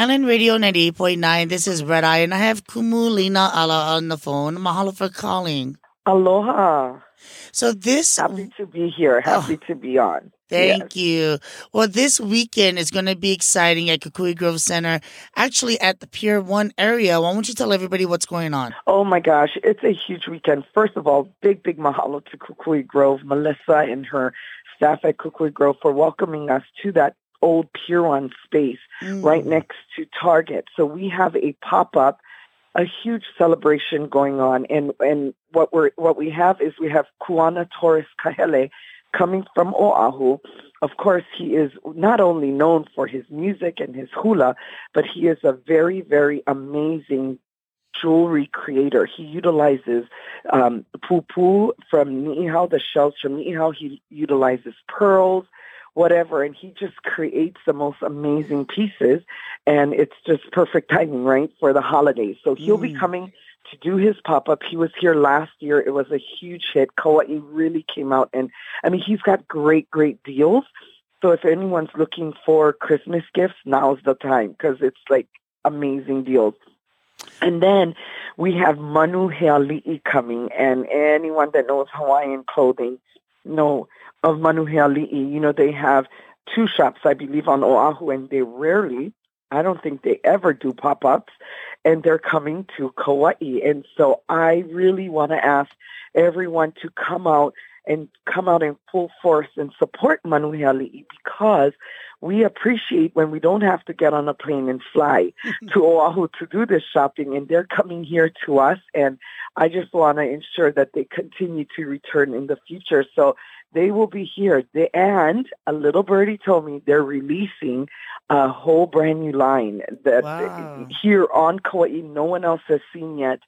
Island Radio 98.9. This is Red Eye, and I have Kumu Leina'ala on the phone. Mahalo for calling. Aloha. So this Happy to be here. Oh. Happy to be on. Thank Yes. you. Well, this weekend is going to be exciting at Kukui Grove Center, actually at the Pier 1 area. Why don't you tell everybody what's going on? Oh my gosh, it's a huge weekend. First of all, big, big mahalo to Kukui Grove, Melissa and her staff at Kukui Grove for welcoming us to that old Pier 1 space Mm. right next to Target. So we have a pop-up, a huge celebration going on. And, and what we're, what we have is we have Kuana Torres Kahele coming from Oahu. Of course, he is not only known for his music and his hula, but he is a very, very amazing jewelry creator. He utilizes um, pupu from Ni'ihau, the shells from Ni'ihau. He utilizes pearls, whatever, and he just creates the most amazing pieces. And it's just perfect timing, right, for the holidays. So he'll be Mm. coming to do his pop-up. He was here last year. It was a huge hit. Kauai really came out, and I mean, he's got great, great deals. So if anyone's looking for Christmas gifts, now's the time because it's like amazing deals. And then we have Manuheali'i coming, and anyone that knows Hawaiian clothing know of Manuheali'i. You know, they have two shops, I believe, on Oahu, and they rarely, I don't think they ever do pop-ups, and they're coming to Kauai. And so I really want to ask everyone to come out and come out in full force and support Manuheali'i because we appreciate when we don't have to get on a plane and fly to Oahu to do this shopping, and they're coming here to us. And I just want to ensure that they continue to return in the future. So they will be here. They, and a little birdie told me they're releasing a whole brand new line that Wow. here on Kauai no one else has seen yet.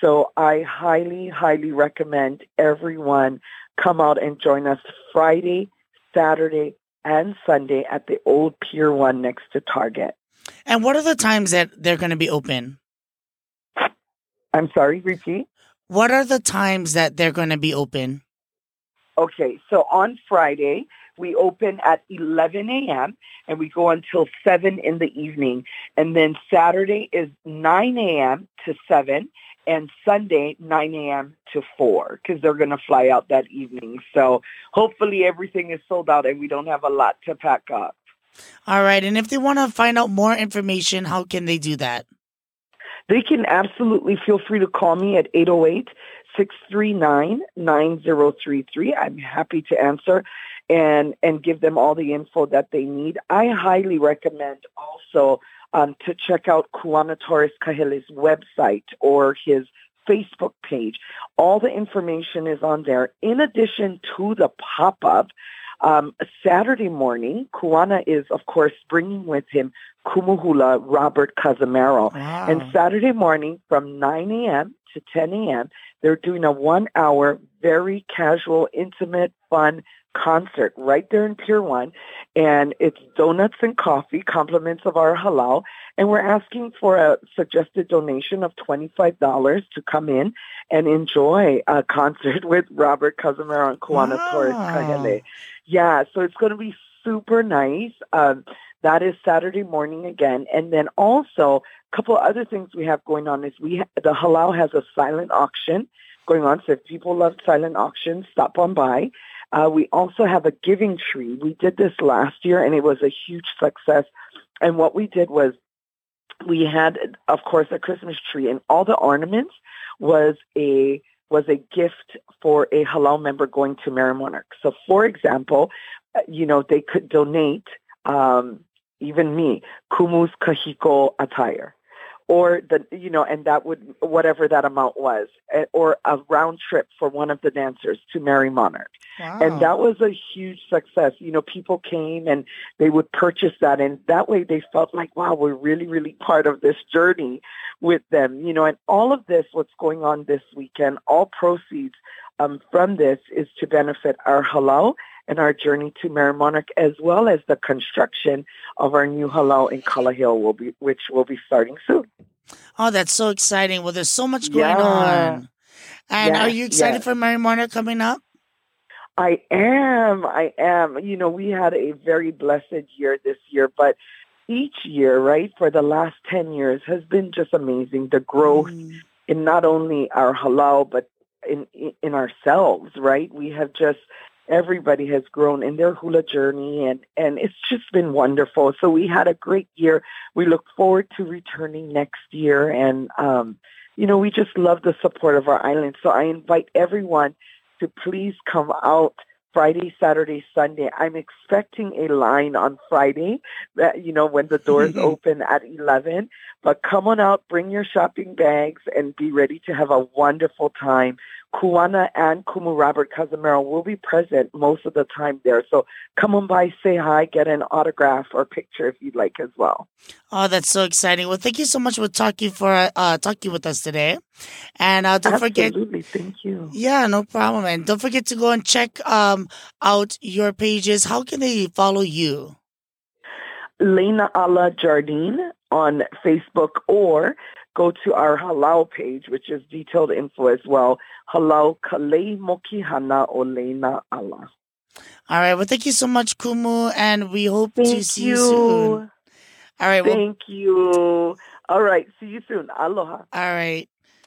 So I highly, highly recommend everyone come out and join us Friday, Saturday, and Sunday at the old Pier 1 next to Target. And what are the times that they're going to be open? I'm sorry, repeat. What are the times that they're going to be open? Okay, so on Friday, we open at 11 a.m. and we go until 7 in the evening. And then Saturday is 9 a.m. to 7 and Sunday 9 a.m. to 4 because they're going to fly out that evening. So hopefully everything is sold out and we don't have a lot to pack up. All right. And if they want to find out more information, how can they do that? They can absolutely feel free to call me at 808-639-9033. I'm happy to answer and, and give them all the info that they need. I highly recommend also um, to check out Kuana Torres Kahele's website or his Facebook page. All the information is on there. In addition to the pop-up, um, Saturday morning, Kuana is, of course, bringing with him Kumuhula Robert Cazimero. Wow. And Saturday morning from 9 a.m. to 10 a.m., they're doing a one-hour, very casual, intimate, fun concert right there in Pier 1. And it's donuts and coffee, compliments of our halau. And we're asking for a suggested donation of $25 to come in and enjoy a concert with Robert Cazimero and Kuana Wow. Torres. Yeah, so it's going to be super nice. Um, that is Saturday morning again. And then also, a couple other things we have going on is we ha- the halau has a silent auction going on. So if people love silent auctions, stop on by. Uh, we also have a giving tree. We did this last year, and it was a huge success. And what we did was we had, of course, a Christmas tree, and all the ornaments was a was a gift for a halau member going to Merrie Monarch. So, for example, uh, you know, they could donate, um, even me, Kumu's Kahiko attire. Or the, you know, and that would, whatever that amount was, eh, or a round trip for one of the dancers to Merrie Monarch. wow. And that was a huge success. You know, people came and they would purchase that. And that way they felt like, wow, we're really, really part of this journey with them. You know, and all of this, what's going on this weekend, all proceeds um, from this is to benefit our halau and our journey to Merrie Monarch, as well as the construction of our new halau in Kalaheo, will be, which will be starting soon. Oh, that's so exciting. Well, there's so much going Yeah. on. And are you excited for Merrie Monarch coming up? I am. I am. You know, we had a very blessed year this year, but each year, right, for the last 10 years has been just amazing. The growth Mm. in not only our halau, but in, in ourselves, right? We have just, everybody has grown in their hula journey and, and it's just been wonderful. So we had a great year. We look forward to returning next year and, um, you know, we just love the support of our island. So I invite everyone to please come out Friday, Saturday, Sunday. I'm expecting a line on Friday, that, you know, when the doors open at 11. But come on out, bring your shopping bags, and be ready to have a wonderful time. Kuana and Kumu Robert Cazimero will be present most of the time there. So come on by, say hi, get an autograph or picture if you'd like as well. Oh, that's so exciting. Well, thank you so much for talking for uh talking with us today. And uh don't forget Absolutely. Thank you. Yeah, no problem. And don't forget to go and check um out your pages. How can they follow you? Leina'ala Jardine on Facebook or go to our halau page, which is detailed info as well. Halau Ka Lei Mokihana o Leina'ala. All right. Well, thank you so much, Kumu, and we hope to Thank see you, soon. All right. Well, Thank you. All right. See you soon. Aloha. all right.